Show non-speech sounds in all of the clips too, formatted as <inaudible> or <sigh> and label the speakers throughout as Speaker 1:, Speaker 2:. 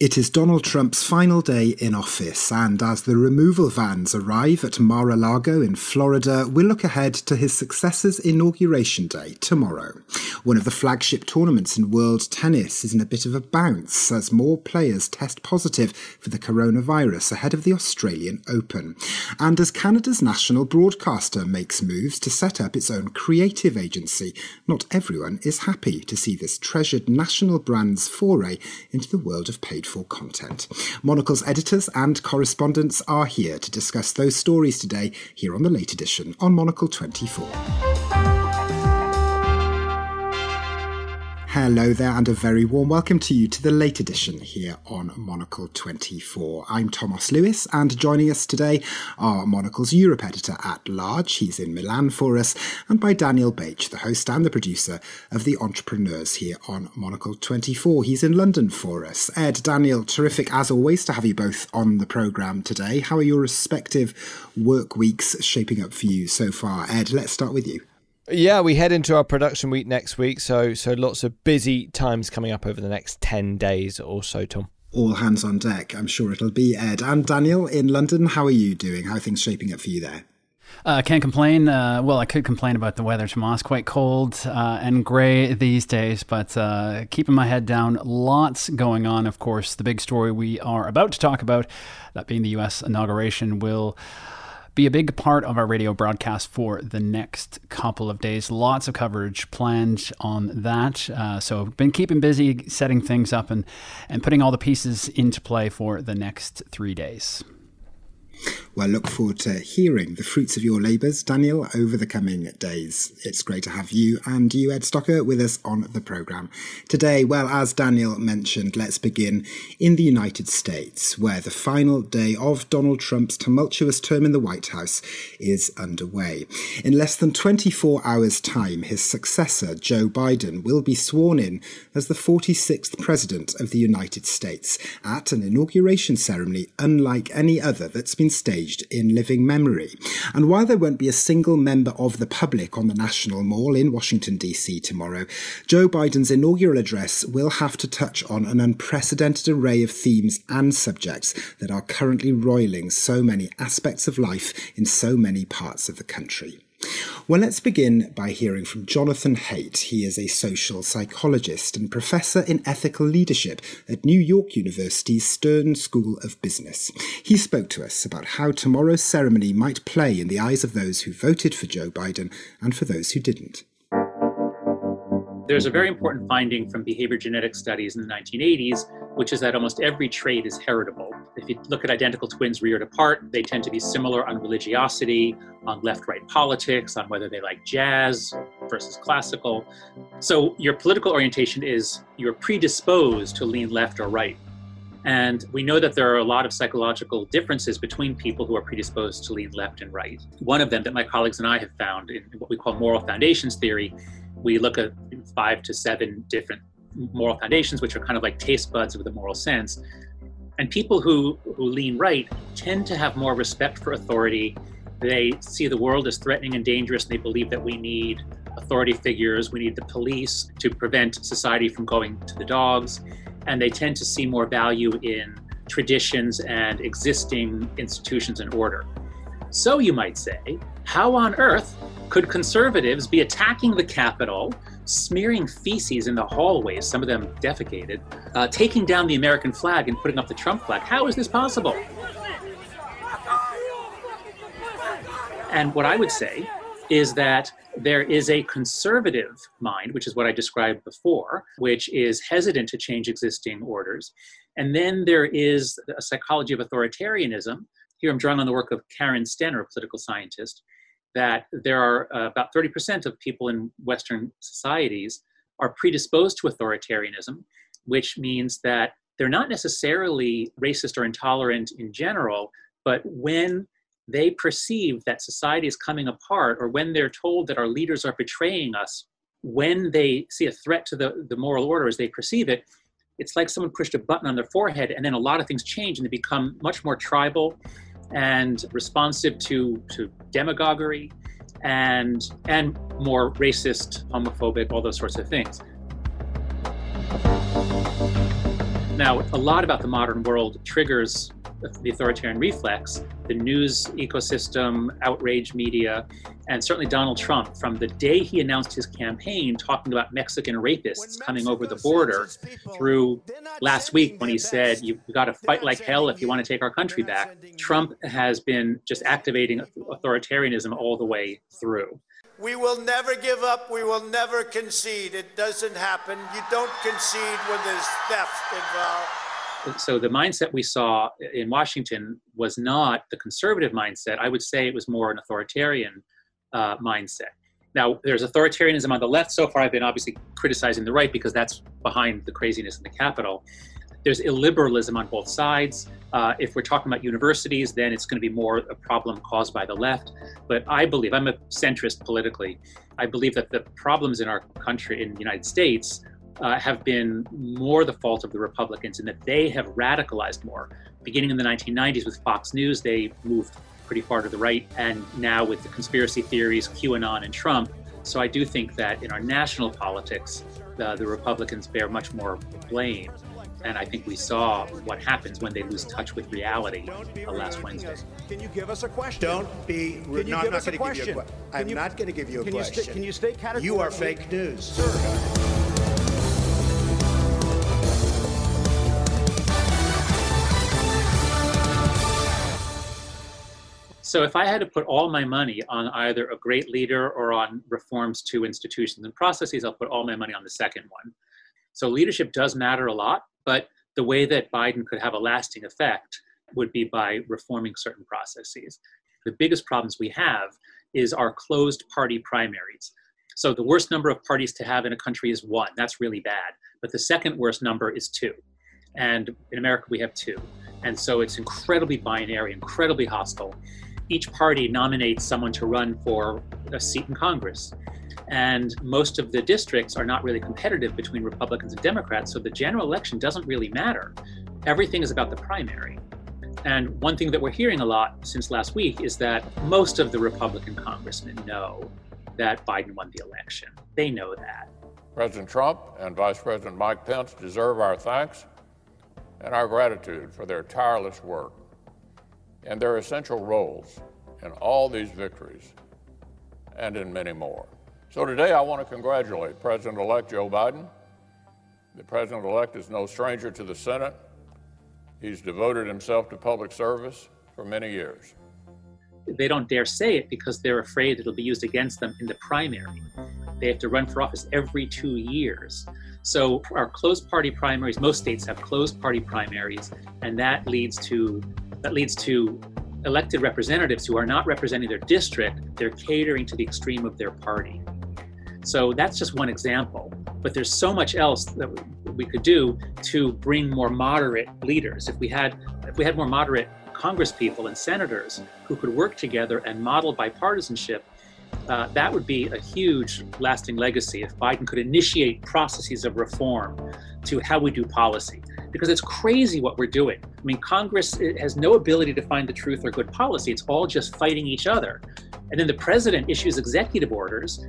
Speaker 1: It is Donald Trump's final day in office, and as the removal vans arrive at Mar a Lago in Florida, we'll look ahead to his successor's inauguration day tomorrow. One of the flagship tournaments in world tennis is in a bit of a bounce as more players test positive for the coronavirus ahead of the Australian Open. And as Canada's national broadcaster makes moves to set up its own creative agency, not everyone is happy to see this treasured national brand's foray into the world of paid for content. Monocle's editors and correspondents are here to discuss those stories today here on the late edition on Monocle 24. Hello there, and a very warm welcome to you to the late edition here on Monocle 24. I'm Thomas Lewis, and joining us today are Monocle's Europe editor at large, he's in Milan for us, and by Daniel Bach, the host and the producer of The Entrepreneurs here on Monocle 24. He's in London for us. Ed, Daniel, terrific as always to have you both on the programme today. How are your respective work weeks shaping up for you so far? Ed, let's start with you.
Speaker 2: Yeah, we head into our production week next week, so so lots of busy times coming up over the next ten days or so, Tom.
Speaker 1: All hands on deck. I'm sure it'll be Ed and Daniel in London. How are you doing? How are things shaping up for you there?
Speaker 3: Uh, can't complain. Uh, well, I could complain about the weather, Tomas. Quite cold uh, and gray these days, but uh, keeping my head down. Lots going on, of course. The big story we are about to talk about, that being the U.S. inauguration, will be a big part of our radio broadcast for the next couple of days. Lots of coverage planned on that. Uh, so, been keeping busy setting things up and, and putting all the pieces into play for the next three days.
Speaker 1: Well, look forward to hearing the fruits of your labours, Daniel, over the coming days. It's great to have you and you, Ed Stocker, with us on the programme. Today, well, as Daniel mentioned, let's begin in the United States, where the final day of Donald Trump's tumultuous term in the White House is underway. In less than 24 hours' time, his successor, Joe Biden, will be sworn in as the 46th President of the United States at an inauguration ceremony unlike any other that's been staged in living memory. And while there won't be a single member of the public on the National Mall in Washington, D.C. tomorrow, Joe Biden's inaugural address will have to touch on an unprecedented array of themes and subjects that are currently roiling so many aspects of life in so many parts of the country. Well, let's begin by hearing from Jonathan Haidt. He is a social psychologist and professor in ethical leadership at New York University's Stern School of Business. He spoke to us about how tomorrow's ceremony might play in the eyes of those who voted for Joe Biden and for those who didn't.
Speaker 4: There's a very important finding from behavior genetic studies in the 1980s, which is that almost every trait is heritable. If you look at identical twins reared apart, they tend to be similar on religiosity, on left right politics, on whether they like jazz versus classical. So your political orientation is you're predisposed to lean left or right. And we know that there are a lot of psychological differences between people who are predisposed to lean left and right. One of them that my colleagues and I have found in what we call moral foundations theory we look at five to seven different moral foundations, which are kind of like taste buds with a moral sense. And people who, who lean right tend to have more respect for authority. They see the world as threatening and dangerous, and they believe that we need authority figures, we need the police to prevent society from going to the dogs. And they tend to see more value in traditions and existing institutions and order. So you might say, how on earth could conservatives be attacking the Capitol, smearing feces in the hallways, some of them defecated, uh, taking down the American flag and putting up the Trump flag? How is this possible? And what I would say is that there is a conservative mind, which is what I described before, which is hesitant to change existing orders. And then there is a psychology of authoritarianism. Here I'm drawing on the work of Karen Stenner, a political scientist, that there are uh, about 30% of people in Western societies are predisposed to authoritarianism, which means that they're not necessarily racist or intolerant in general, but when they perceive that society is coming apart, or when they're told that our leaders are betraying us, when they see a threat to the, the moral order as they perceive it, it's like someone pushed a button on their forehead and then a lot of things change and they become much more tribal and responsive to, to demagoguery and, and more racist, homophobic, all those sorts of things. Now, a lot about the modern world triggers the authoritarian reflex, the news ecosystem, outrage media, and certainly Donald Trump, from the day he announced his campaign talking about Mexican rapists coming over the border through last week when he said, You've got to fight like hell if you want to take our country back. Trump has been just activating authoritarianism all the way through.
Speaker 5: We will never give up. We will never concede. It doesn't happen. You don't concede when there's theft involved
Speaker 4: so the mindset we saw in Washington was not the conservative mindset. I would say it was more an authoritarian uh, mindset. Now, there's authoritarianism on the left. So far, I've been obviously criticizing the right because that's behind the craziness in the Capitol. There's illiberalism on both sides. Uh, if we're talking about universities, then it's going to be more a problem caused by the left. But I believe, I'm a centrist politically, I believe that the problems in our country, in the United States, uh, have been more the fault of the Republicans in that they have radicalized more. Beginning in the 1990s with Fox News, they moved pretty far to the right, and now with the conspiracy theories, QAnon, and Trump. So I do think that in our national politics, uh, the Republicans bear much more blame. And I think we saw what happens when they lose touch with reality uh, last Wednesday.
Speaker 5: Can you give us a question?
Speaker 6: Don't be.
Speaker 5: Can you
Speaker 6: no,
Speaker 5: give
Speaker 6: I'm not going to give you a
Speaker 5: question?
Speaker 6: question. I'm
Speaker 5: you-
Speaker 6: not going to give you a
Speaker 5: can you
Speaker 6: question.
Speaker 5: sta- can you state categorically?
Speaker 6: You are fake news.
Speaker 5: Sir.
Speaker 4: So if I had to put all my money on either a great leader or on reforms to institutions and processes, I'll put all my money on the second one. So leadership does matter a lot, but the way that Biden could have a lasting effect would be by reforming certain processes. The biggest problems we have is our closed party primaries. So the worst number of parties to have in a country is one. That's really bad. But the second worst number is two. And in America, we have two. And so it's incredibly binary, incredibly hostile. Each party nominates someone to run for a seat in Congress. And most of the districts are not really competitive between Republicans and Democrats. So the general election doesn't really matter. Everything is about the primary. And one thing that we're hearing a lot since last week is that most of the Republican congressmen know that Biden won the election. They know that.
Speaker 7: President Trump and Vice President Mike Pence deserve our thanks and our gratitude for their tireless work and their essential roles in all these victories and in many more. So today I want to congratulate President elect Joe Biden. The President elect is no stranger to the Senate. He's devoted himself to public service for many years.
Speaker 4: They don't dare say it because they're afraid it'll be used against them in the primary. They have to run for office every two years. So our closed party primaries, most states have closed party primaries, and that leads to that leads to elected representatives who are not representing their district, they're catering to the extreme of their party. So that's just one example. But there's so much else that we could do to bring more moderate leaders. If we had if we had more moderate congresspeople and senators who could work together and model bipartisanship, uh, that would be a huge lasting legacy if Biden could initiate processes of reform to how we do policy. Because it's crazy what we're doing. I mean, Congress has no ability to find the truth or good policy. It's all just fighting each other. And then the president issues executive orders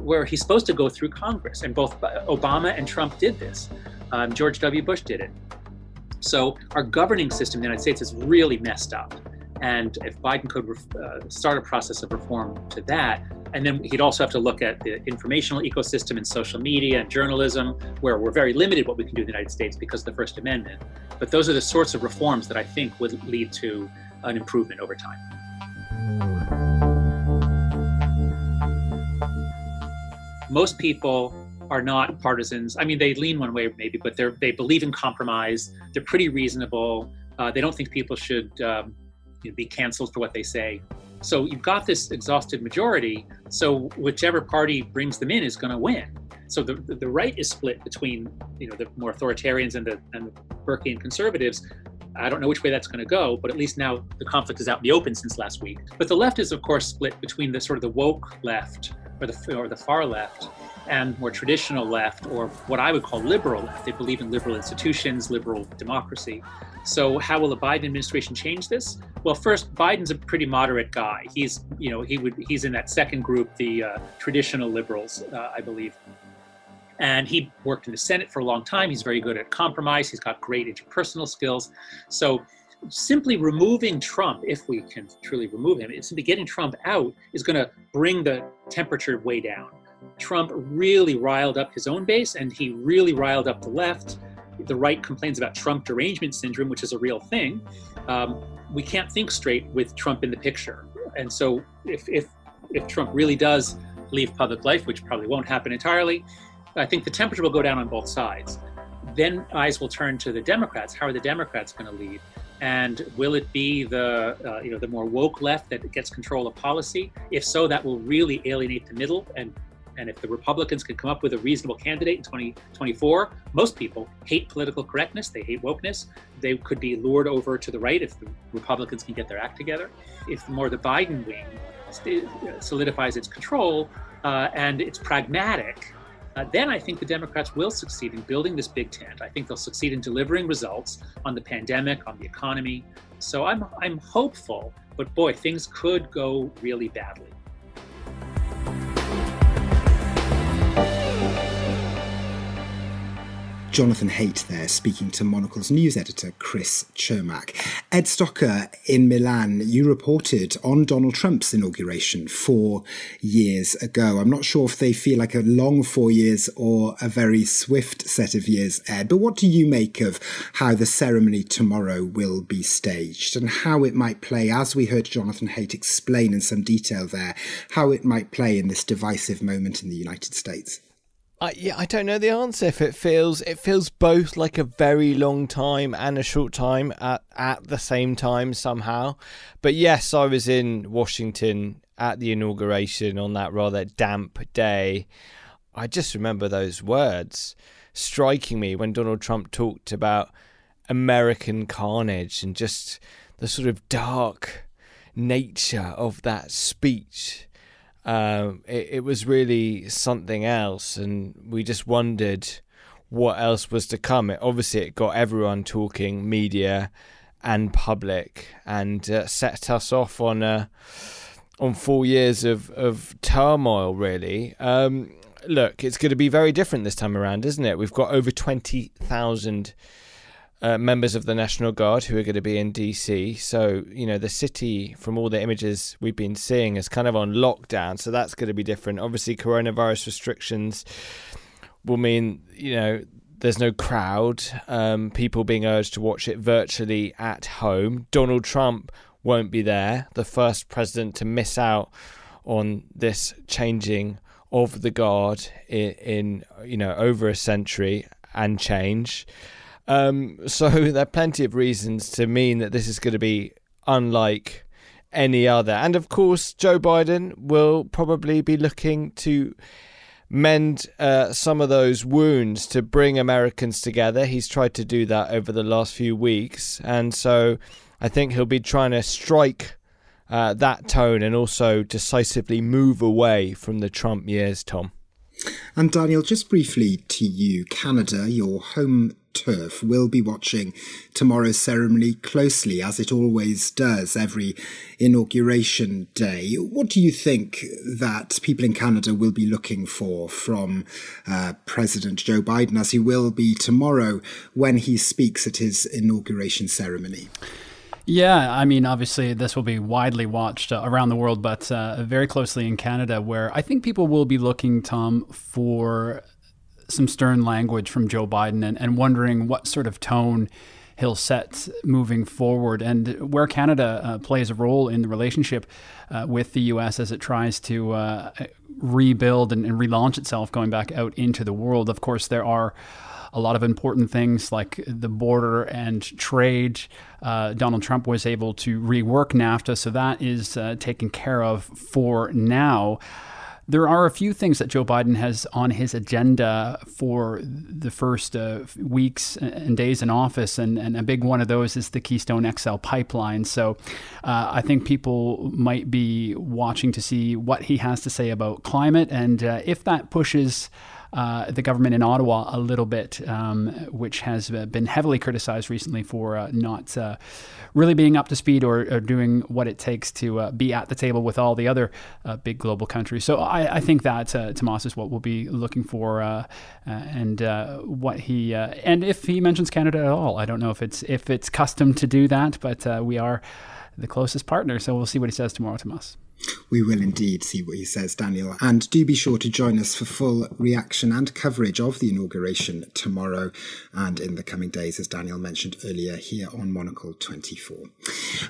Speaker 4: where he's supposed to go through Congress. And both Obama and Trump did this. Um, George W. Bush did it. So our governing system in the United States is really messed up. And if Biden could uh, start a process of reform to that, and then he'd also have to look at the informational ecosystem and social media and journalism, where we're very limited what we can do in the United States because of the First Amendment. But those are the sorts of reforms that I think would lead to an improvement over time. Most people are not partisans. I mean, they lean one way maybe, but they believe in compromise. They're pretty reasonable. Uh, they don't think people should um, you know, be canceled for what they say. So you've got this exhausted majority. So whichever party brings them in is going to win. So the, the right is split between you know the more authoritarians and the and the Burkean conservatives. I don't know which way that's going to go, but at least now the conflict is out in the open since last week. But the left is of course split between the sort of the woke left or the or the far left and more traditional left, or what I would call liberal left. They believe in liberal institutions, liberal democracy. So, how will the Biden administration change this? Well, first, Biden's a pretty moderate guy. He's, you know, he would he's in that second group, the uh, traditional liberals, uh, I believe. And he worked in the Senate for a long time. He's very good at compromise. He's got great interpersonal skills. So simply removing Trump, if we can truly remove him, simply getting Trump out is going to bring the temperature way down. Trump really riled up his own base and he really riled up the left. The right complains about Trump derangement syndrome, which is a real thing. Um, we can't think straight with Trump in the picture. And so if, if, if Trump really does leave public life, which probably won't happen entirely, I think the temperature will go down on both sides. Then eyes will turn to the Democrats. How are the Democrats going to lead? And will it be the uh, you know the more woke left that gets control of policy? If so, that will really alienate the middle. And and if the Republicans can come up with a reasonable candidate in 2024, most people hate political correctness. They hate wokeness. They could be lured over to the right if the Republicans can get their act together. If more the Biden wing solidifies its control uh, and it's pragmatic, uh, then I think the Democrats will succeed in building this big tent. I think they'll succeed in delivering results on the pandemic, on the economy. So I'm, I'm hopeful, but boy, things could go really badly.
Speaker 1: Jonathan Haidt there speaking to Monocle's news editor Chris Cermak. Ed Stocker in Milan, you reported on Donald Trump's inauguration four years ago. I'm not sure if they feel like a long four years or a very swift set of years, Ed, but what do you make of how the ceremony tomorrow will be staged and how it might play, as we heard Jonathan Haidt explain in some detail there, how it might play in this divisive moment in the United States?
Speaker 2: I, yeah, I don't know the answer. If it feels it feels both like a very long time and a short time at at the same time somehow. But yes, I was in Washington at the inauguration on that rather damp day. I just remember those words striking me when Donald Trump talked about American carnage and just the sort of dark nature of that speech um, it, it was really something else, and we just wondered what else was to come. It, obviously, it got everyone talking, media and public, and uh, set us off on uh, on four years of of turmoil. Really, um, look, it's going to be very different this time around, isn't it? We've got over twenty thousand uh, members of the National Guard who are going to be in DC. So, you know, the city, from all the images we've been seeing, is kind of on lockdown. So that's going to be different. Obviously, coronavirus restrictions will mean, you know, there's no crowd, um, people being urged to watch it virtually at home. Donald Trump won't be there, the first president to miss out on this changing of the guard in, in you know over a century and change. Um, so <laughs> there are plenty of reasons to mean that this is going to be unlike any other. And of course, Joe Biden will probably be looking to mend uh, some of those wounds to bring Americans together. He's tried to do that over the last few weeks. And so I think he'll be trying to strike uh, that tone and also decisively move away from the Trump years, Tom.
Speaker 1: And Daniel, just briefly to you, Canada, your home turf will be watching tomorrow's ceremony closely, as it always does every inauguration day. What do you think that people in Canada will be looking for from uh, President Joe Biden, as he will be tomorrow when he speaks at his inauguration ceremony?
Speaker 3: Yeah, I mean, obviously, this will be widely watched uh, around the world, but uh, very closely in Canada, where I think people will be looking, Tom, for some stern language from Joe Biden and, and wondering what sort of tone he'll set moving forward and where Canada uh, plays a role in the relationship uh, with the U.S. as it tries to uh, rebuild and, and, relaunch itself going back out into the world. Of course, there are a lot of important things like the border and trade. Uh, Donald Trump was able to rework NAFTA, so that is uh, taken care of for now. There are a few things that Joe Biden has on his agenda for the first uh, weeks and days in office, and, and a big one of those is the Keystone XL pipeline. So uh, I think people might be watching to see what he has to say about climate, and uh, if that pushes uh, the government in Ottawa a little bit, um, which has been heavily criticized recently for uh, not uh, really being up to speed or, or doing what it takes to uh, be at the table with all the other uh, big global countries. So I, I think that Tomas is what we'll be looking for, and what he and if he mentions Canada at all, I don't know if it's if it's custom to do that, but we are the closest partner. So we'll see what he says tomorrow, Tomas.
Speaker 1: We will indeed see what he says, Daniel. And do be sure to join us for full reaction and coverage of the inauguration tomorrow and in the coming days, as Daniel mentioned earlier, here on Monocle 24.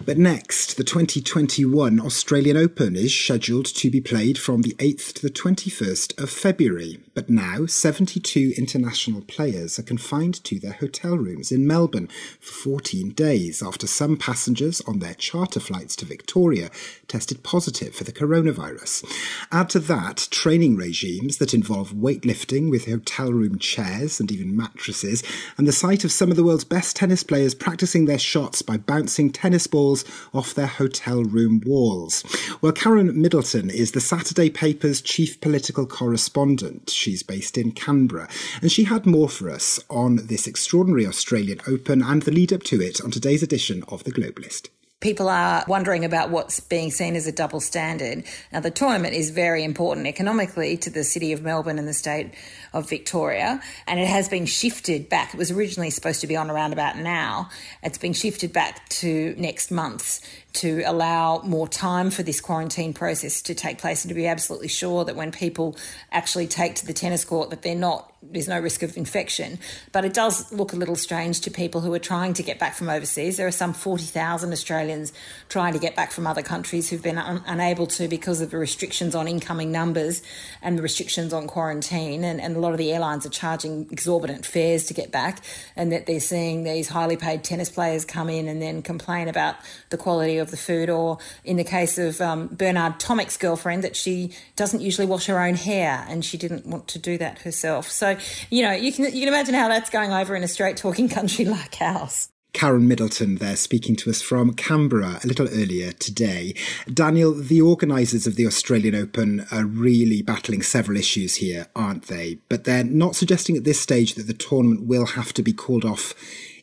Speaker 1: But next, the 2021 Australian Open is scheduled to be played from the 8th to the 21st of February. But now, 72 international players are confined to their hotel rooms in Melbourne for 14 days after some passengers on their charter flights to Victoria tested positive positive for the coronavirus. Add to that training regimes that involve weightlifting with hotel room chairs and even mattresses, and the sight of some of the world's best tennis players practicing their shots by bouncing tennis balls off their hotel room walls. Well, Karen Middleton is the Saturday paper's chief political correspondent. She's based in Canberra, and she had more for us on this extraordinary Australian Open and the lead up to it on today's edition of The Globalist
Speaker 6: people are wondering about what's being seen as a double standard. Now, the tournament is very important economically to the city of Melbourne and the state of Victoria, and it has been shifted back. It was originally supposed to be on around about now. It's been shifted back to next month to allow more time for this quarantine process to take place and to be absolutely sure that when people actually take to the tennis court that they're not there's no risk of infection. But it does look a little strange to people who are trying to get back from overseas. There are some 40,000 Australians trying to get back from other countries who've been un- unable to because of the restrictions on incoming numbers and the restrictions on quarantine. And, and a lot of the airlines are charging exorbitant fares to get back and that they're seeing these highly paid tennis players come in and then complain about the quality of the food, or in the case of um, Bernard Tomic's girlfriend, that she doesn't usually wash her own hair and she didn't want to do that herself. So, you know, you can, you can imagine how that's going over in a straight talking country <laughs> like ours.
Speaker 1: Karen Middleton there speaking to us from Canberra a little earlier today. Daniel, the organisers of the Australian Open are really battling several issues here, aren't they? But they're not suggesting at this stage that the tournament will have to be called off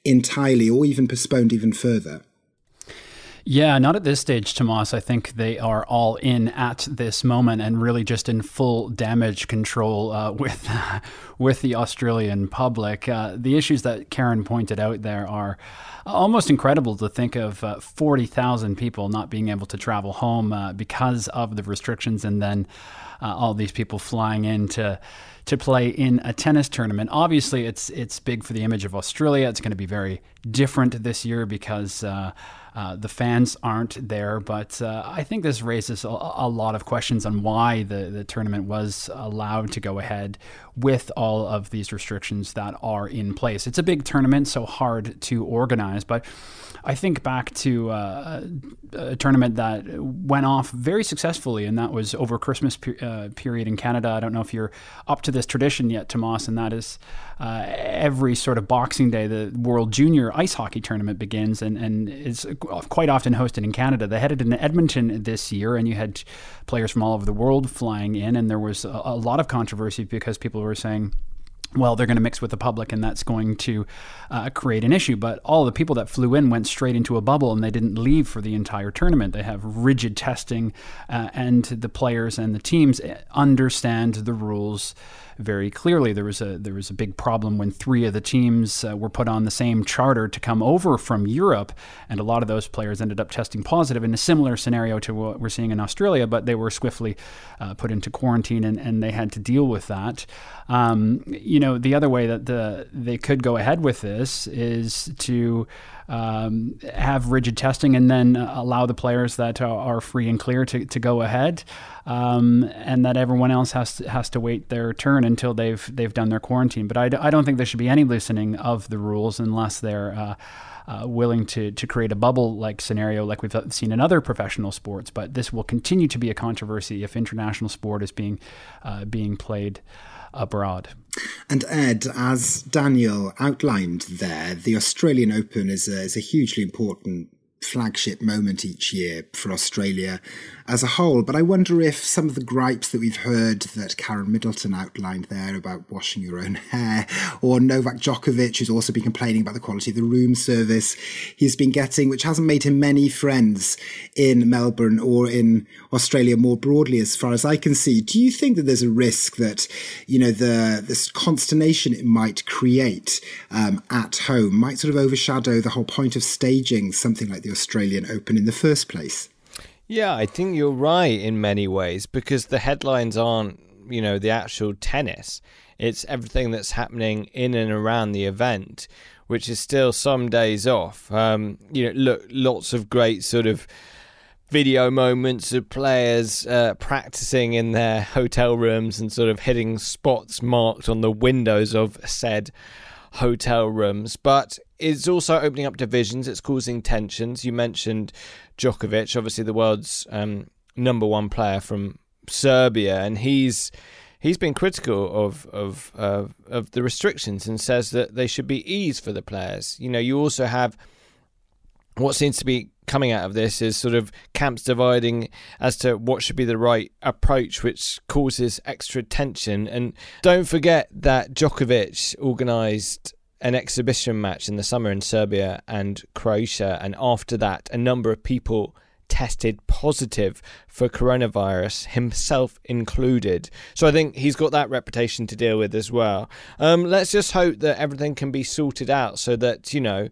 Speaker 1: entirely or even postponed even further.
Speaker 3: Yeah, not at this stage, Tomas. I think they are all in at this moment and really just in full damage control uh, <laughs> with with the Australian public. Uh, the issues that Karen pointed out there are almost incredible to think of uh, 40,000 people not being able to travel home uh, because of the restrictions and then uh, all these people flying in to to play in a tennis tournament. Obviously, it's it's big for the image of Australia. It's going to be very different this year because uh, uh, the fans aren't there, but uh, I think this raises a, a, lot of questions on why the, the tournament was allowed to go ahead with all of these restrictions that are in place. It's a big tournament, so hard to organize, but I think back to uh, a tournament that went off very successfully, and that was over Christmas uh, period in Canada. I don't know if you're up to this tradition yet, Tomas, and that is uh, every sort of Boxing Day, the World Junior Ice Hockey Tournament begins, and, and it's quite often hosted in Canada. They had it in Edmonton this year, and you had players from all over the world flying in, and there was a, a lot of controversy because people were saying, well, they're going to mix with the public, and that's going to uh, create an issue. But all the people that flew in went straight into a bubble, and they didn't leave for the entire tournament. They have rigid testing, uh, and the players and the teams understand the rules very clearly. There was a there was a big problem when three of the teams uh, were put on the same charter to come over from Europe, and a lot of those players ended up testing positive in a similar scenario to what we're seeing in Australia. But they were swiftly uh, put into quarantine, and, and they had to deal with that. Um, you know, the other way that the they could go ahead with this is to um, have rigid testing and then allow the players that are, free and clear to, to go ahead, um, and that everyone else has to, has to wait their turn until they've they've done their quarantine. But I, I don't think there should be any loosening of the rules unless they're uh, uh, willing to to create a bubble like scenario like we've seen in other professional sports. But this will continue to be a controversy if international sport is being uh, being played abroad.
Speaker 1: And Ed, as Daniel outlined there, the Australian Open is a, is a hugely important flagship moment each year for Australia as a whole. But I wonder if some of the gripes that we've heard that Karen Middleton outlined there about washing your own hair, or Novak Djokovic, who's also been complaining about the quality of the room service he's been getting, which hasn't made him many friends in Melbourne or in Australia more broadly, as far as I can see. Do you think that there's a risk that, you know, the this consternation it might create um, at home might sort of overshadow the whole point of staging something like the Australian Open in the first place?
Speaker 2: Yeah, I think you're right in many ways because the headlines aren't, you know, the actual tennis. It's everything that's happening in and around the event, which is still some days off. Um, you know, look, lots of great sort of video moments of players uh, practicing in their hotel rooms and sort of hitting spots marked on the windows of said hotel rooms. But it's also opening up divisions. It's causing tensions. You mentioned Djokovic, obviously the world's um, number one player from Serbia, and he's he's been critical of of uh, of the restrictions and says that they should be eased for the players. You know, you also have what seems to be coming out of this is sort of camps dividing as to what should be the right approach, which causes extra tension. And don't forget that Djokovic organised an exhibition match in the summer in Serbia and Croatia, and after that, a number of people tested positive for coronavirus, himself included. So I think he's got that reputation to deal with as well. Um, let's just hope that everything can be sorted out so that, you know,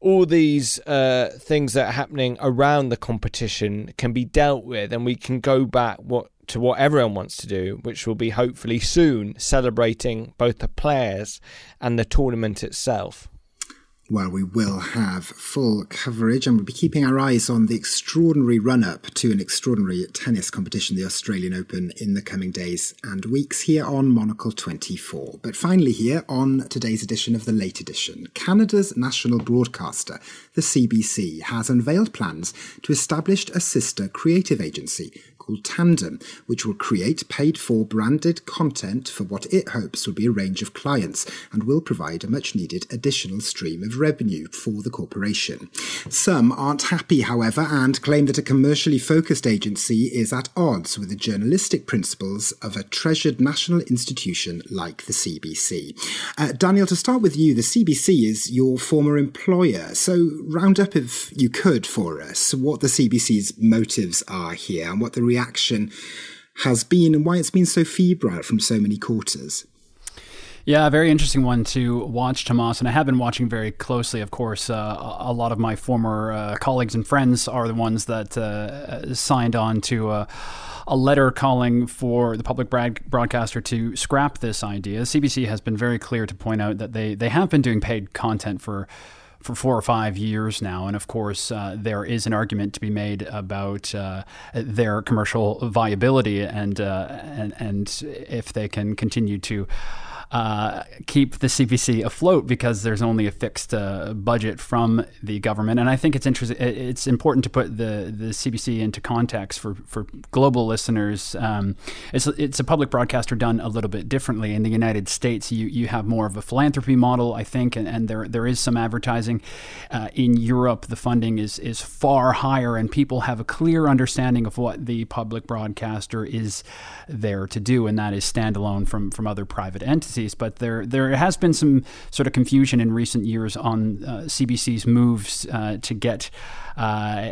Speaker 2: all these uh, things that are happening around the competition can be dealt with, and we can go back what to what everyone wants to do, which will be hopefully soon celebrating both the players and the tournament itself.
Speaker 1: Well, we will have full coverage and we'll be keeping our eyes on the extraordinary run up to an extraordinary tennis competition, the Australian Open, in the coming days and weeks here on Monocle 24. But finally, here on today's edition of the late edition, Canada's national broadcaster, the CBC, has unveiled plans to establish a sister creative agency called Tandem, which will create paid for branded content for what it hopes will be a range of clients and will provide a much needed additional stream of revenue for the corporation. Some aren't happy, however, and claim that a commercially focused agency is at odds with the journalistic principles of a treasured national institution like the CBC. Uh, Daniel, to start with you, the CBC is your former employer, so round up if you could for us what the CBC's motives are here and what the reaction has been and why it's been so febrile from so many quarters.
Speaker 3: Yeah, a very interesting one to watch, Tomas. And I have been watching very closely, of course. Uh, a lot of my former uh, colleagues and friends are the ones that uh, signed on to uh, a letter calling for the public broadcaster to scrap this idea. CBC has been very clear to point out that they, they have been doing paid content for for four or five years now. And of course, uh, there is an argument to be made about uh, their commercial viability and, uh, and, and if they can continue to uh, keep the CBC afloat because there's only a fixed uh, budget from the government. And I think it's interesting. It's important to put the the CBC into context for for global listeners. Um, it's it's a public broadcaster done a little bit differently. In the United States, you you have more of a philanthropy model, I think, and, and there there is some advertising. Uh, in Europe, the funding is is far higher, and people have a clear understanding of what the public broadcaster is there to do, and that is standalone from from other private entities but there there has been some sort of confusion in recent years on uh, CBC's moves uh, to get. Uh,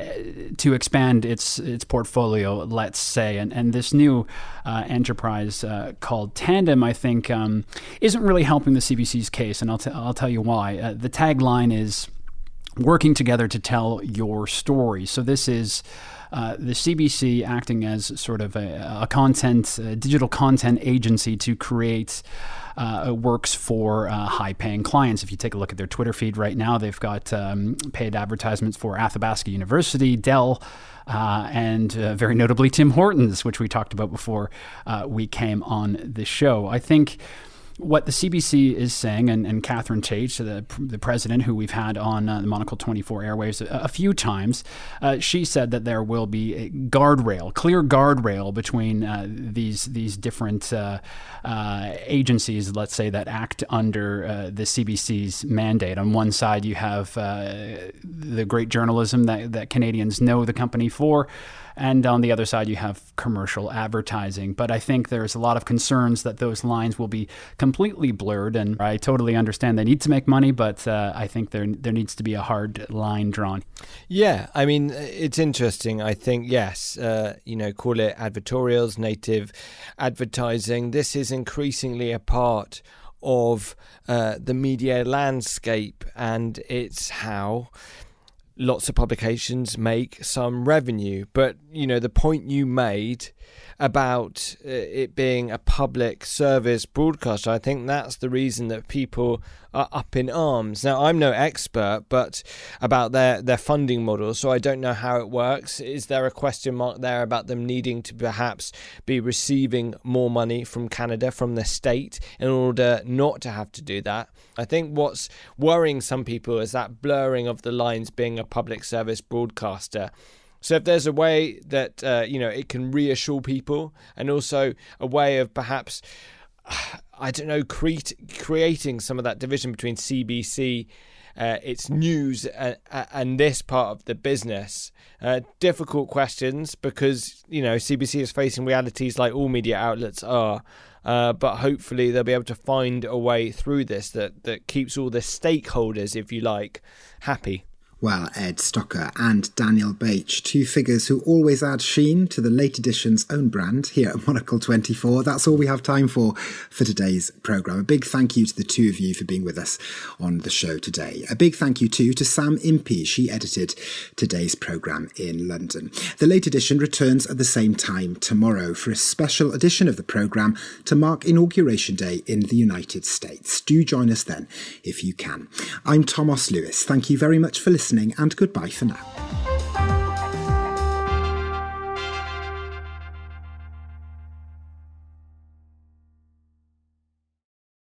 Speaker 3: to expand its its portfolio, let's say, and and this new uh, enterprise uh, called Tandem, I think, um, isn't really helping the CBC's case, and I'll t- I'll tell you why. The tagline is working together to tell your story. So this is uh, the CBC acting as sort of a, a content, a digital content agency to create. Uh, works for uh, high paying clients. If you take a look at their Twitter feed right now, they've got um, paid advertisements for Athabasca University, Dell, uh, and uh, very notably Tim Hortons, which we talked about before uh, we came on the show. I think what the CBC is saying, and, and Catherine Tait, the, the president who we've had on uh, the Monocle 24 airwaves a, a few times, uh, she said that there will be a guardrail, clear guardrail between uh, these these different uh, uh, agencies, let's say, that act under uh, the CBC's mandate. On one side, you have the great journalism that, that Canadians know the company for. And on the other side, you have commercial advertising. But I think there's a lot of concerns that those lines will be completely blurred. And I totally understand they need to make money, but uh, I think there there needs to be a hard line drawn.
Speaker 2: Yeah, I mean, it's interesting. I think yes, uh, you know, call it advertorials, native advertising. This is increasingly a part of uh, the media landscape, and it's how lots of publications make some revenue. But, you know, the point you made about uh, it being a public service broadcaster. I think that's the reason that people are up in arms. Now, I'm no expert, but about their, their funding model, so I don't know how it works. Is there a question mark there about them needing to perhaps be receiving more money from Canada, from the state, in order not to have to do that? I think what's worrying some people is that blurring of the lines being a public service broadcaster. So if there's a way that uh, you know it can reassure people, and also a way of perhaps <sighs> I don't know create, creating some of that division between CBC. Uh, its news and, and, this part of the business. Uh, difficult questions because you know CBC is facing realities like all media outlets are. Uh, but hopefully they'll be able to find a way through this that, that keeps all the stakeholders, if you like, happy.
Speaker 1: Well, Ed Stocker and Daniel Bach, two figures who always add sheen to the late edition's own brand here at Monocle 24. That's all we have time for for today's programme. A big thank you to the two of you for being with us on the show today. A big thank you too to Sam Impey. She edited today's programme in London. The late edition returns at the same time tomorrow for a special edition of the programme to mark Inauguration Day in the United States. Do join us then if you can. I'm Thomas Lewis. Thank you very much for listening listening, and goodbye for now.